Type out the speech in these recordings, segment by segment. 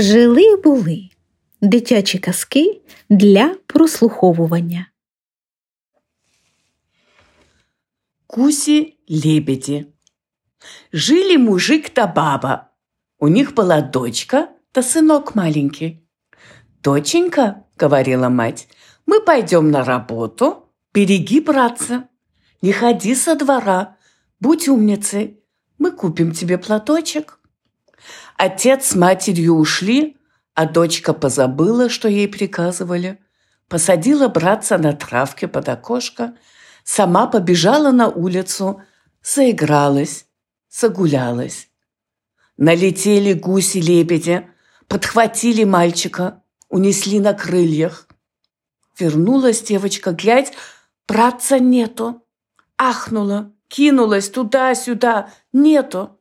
Жили були дитячі казки для прослуховування. Гуси-лебеди. Жили мужик да баба. У них была дочка да сынок маленький. «Доченька», — говорила мать, — «мы пойдем на работу, береги братца, не ходи со двора, будь умницей, мы купим тебе платочек». Отец с матерью ушли, а дочка позабыла, что ей приказывали, посадила братца на травке под окошко, сама побежала на улицу, заигралась, загулялась. Налетели гуси-лебеди, подхватили мальчика, унесли на крыльях. Вернулась девочка, глядь, братца нету. Ахнула, кинулась туда-сюда, нету.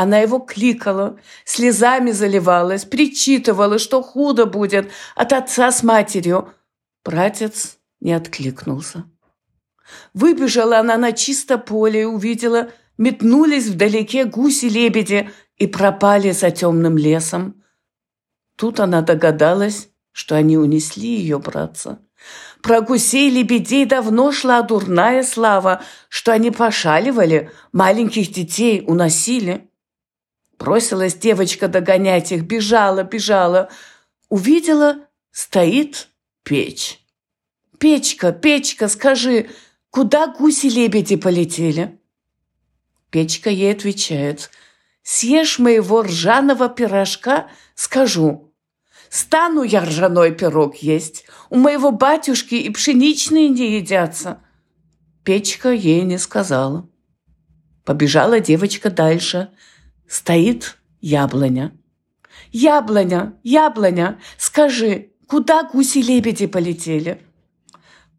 Она его кликала, слезами заливалась, причитывала, что худо будет от отца с матерью. Братец не откликнулся. Выбежала она на чисто поле и увидела, метнулись вдалеке гуси-лебеди и пропали за темным лесом. Тут она догадалась, что они унесли ее братца. Про гусей-лебедей давно шла дурная слава, что они пошаливали, маленьких детей уносили. Бросилась девочка догонять их, бежала, бежала. Увидела, стоит печь. «Печка, печка, скажи, куда гуси-лебеди полетели?» Печка ей отвечает, «Съешь моего ржаного пирожка, скажу. Стану я ржаной пирог есть, у моего батюшки и пшеничные не едятся». Печка ей не сказала. Побежала девочка дальше – стоит яблоня. «Яблоня, яблоня, скажи, куда гуси-лебеди полетели?»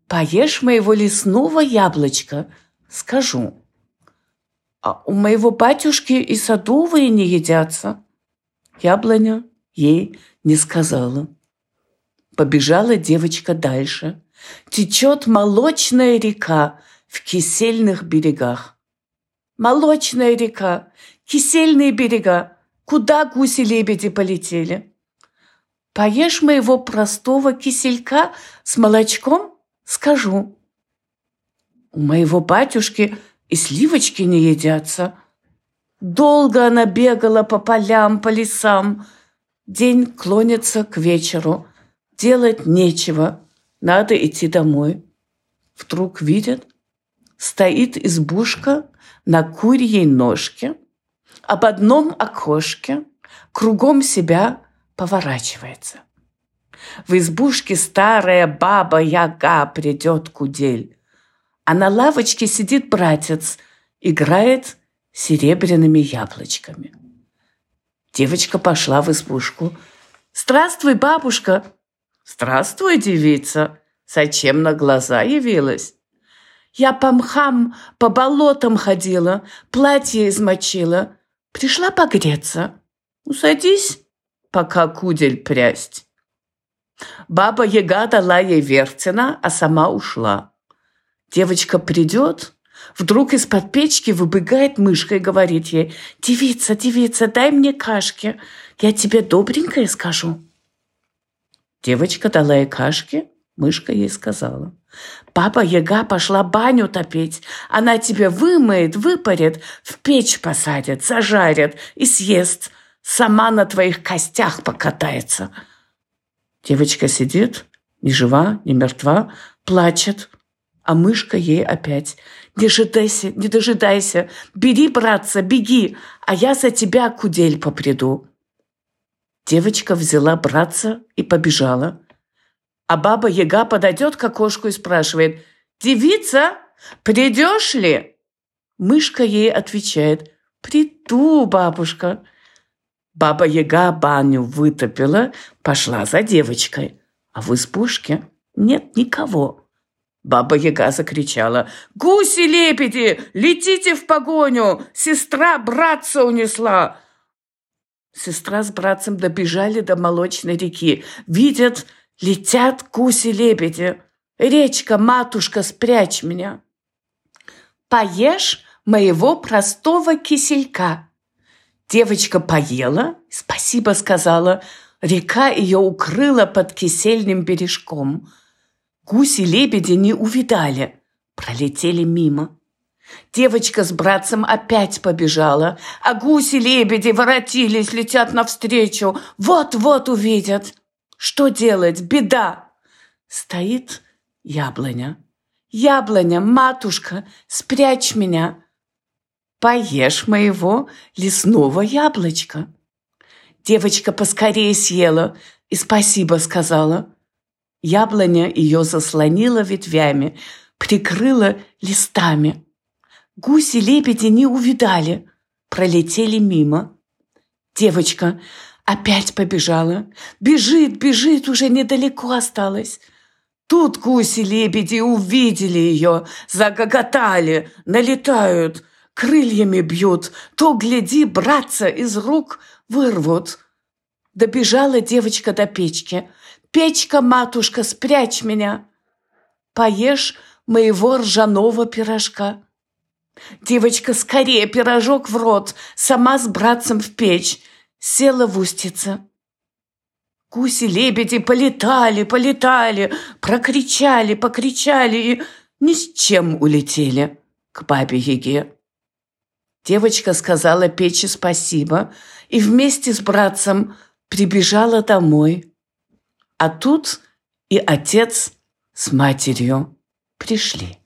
«Поешь моего лесного яблочка, скажу». «А у моего батюшки и садовые не едятся». Яблоня ей не сказала. Побежала девочка дальше. Течет молочная река в кисельных берегах. Молочная река, кисельные берега, куда гуси-лебеди полетели. Поешь моего простого киселька с молочком, скажу. У моего батюшки и сливочки не едятся. Долго она бегала по полям, по лесам. День клонится к вечеру. Делать нечего. Надо идти домой. Вдруг видит, стоит избушка на курьей ножке – об одном окошке кругом себя поворачивается. В избушке старая баба Яга придет кудель, а на лавочке сидит братец, играет серебряными яблочками. Девочка пошла в избушку. «Здравствуй, бабушка!» «Здравствуй, девица! Зачем на глаза явилась?» «Я по мхам, по болотам ходила, платье измочила. Пришла погреться. Усадись, пока кудель прясть. Баба Яга дала ей вертина, а сама ушла. Девочка придет, вдруг из-под печки выбегает мышка и говорит ей, «Девица, девица, дай мне кашки, я тебе добренькое скажу». Девочка дала ей кашки, мышка ей сказала, Папа Яга пошла баню топить. Она тебя вымоет, выпарит, в печь посадит, зажарит и съест. Сама на твоих костях покатается. Девочка сидит, ни жива, ни мертва, плачет. А мышка ей опять. Не дожидайся, не дожидайся. Бери, братца, беги, а я за тебя кудель поприду. Девочка взяла братца и побежала. А баба Яга подойдет к окошку и спрашивает, «Девица, придешь ли?» Мышка ей отвечает, «Приду, бабушка». Баба Яга баню вытопила, пошла за девочкой, а в избушке нет никого. Баба Яга закричала, «Гуси-лепеди, летите в погоню! Сестра братца унесла!» Сестра с братцем добежали до молочной реки. Видят, Летят гуси-лебеди. Речка, матушка, спрячь меня. Поешь моего простого киселька. Девочка поела, спасибо сказала. Река ее укрыла под кисельным бережком. Гуси-лебеди не увидали, пролетели мимо. Девочка с братцем опять побежала, а гуси-лебеди воротились, летят навстречу. Вот-вот увидят. Что делать? Беда! Стоит яблоня. Яблоня, матушка, спрячь меня. Поешь моего лесного яблочка. Девочка поскорее съела и спасибо сказала. Яблоня ее заслонила ветвями, прикрыла листами. Гуси-лебеди не увидали, пролетели мимо. Девочка опять побежала. Бежит, бежит, уже недалеко осталось. Тут гуси-лебеди увидели ее, загоготали, налетают, крыльями бьют, то, гляди, братца из рук вырвут. Добежала девочка до печки. «Печка, матушка, спрячь меня!» «Поешь моего ржаного пирожка!» Девочка скорее пирожок в рот, сама с братцем в печь, села в устице. Гуси-лебеди полетали, полетали, прокричали, покричали и ни с чем улетели к бабе Яге. Девочка сказала печи спасибо и вместе с братцем прибежала домой. А тут и отец с матерью пришли.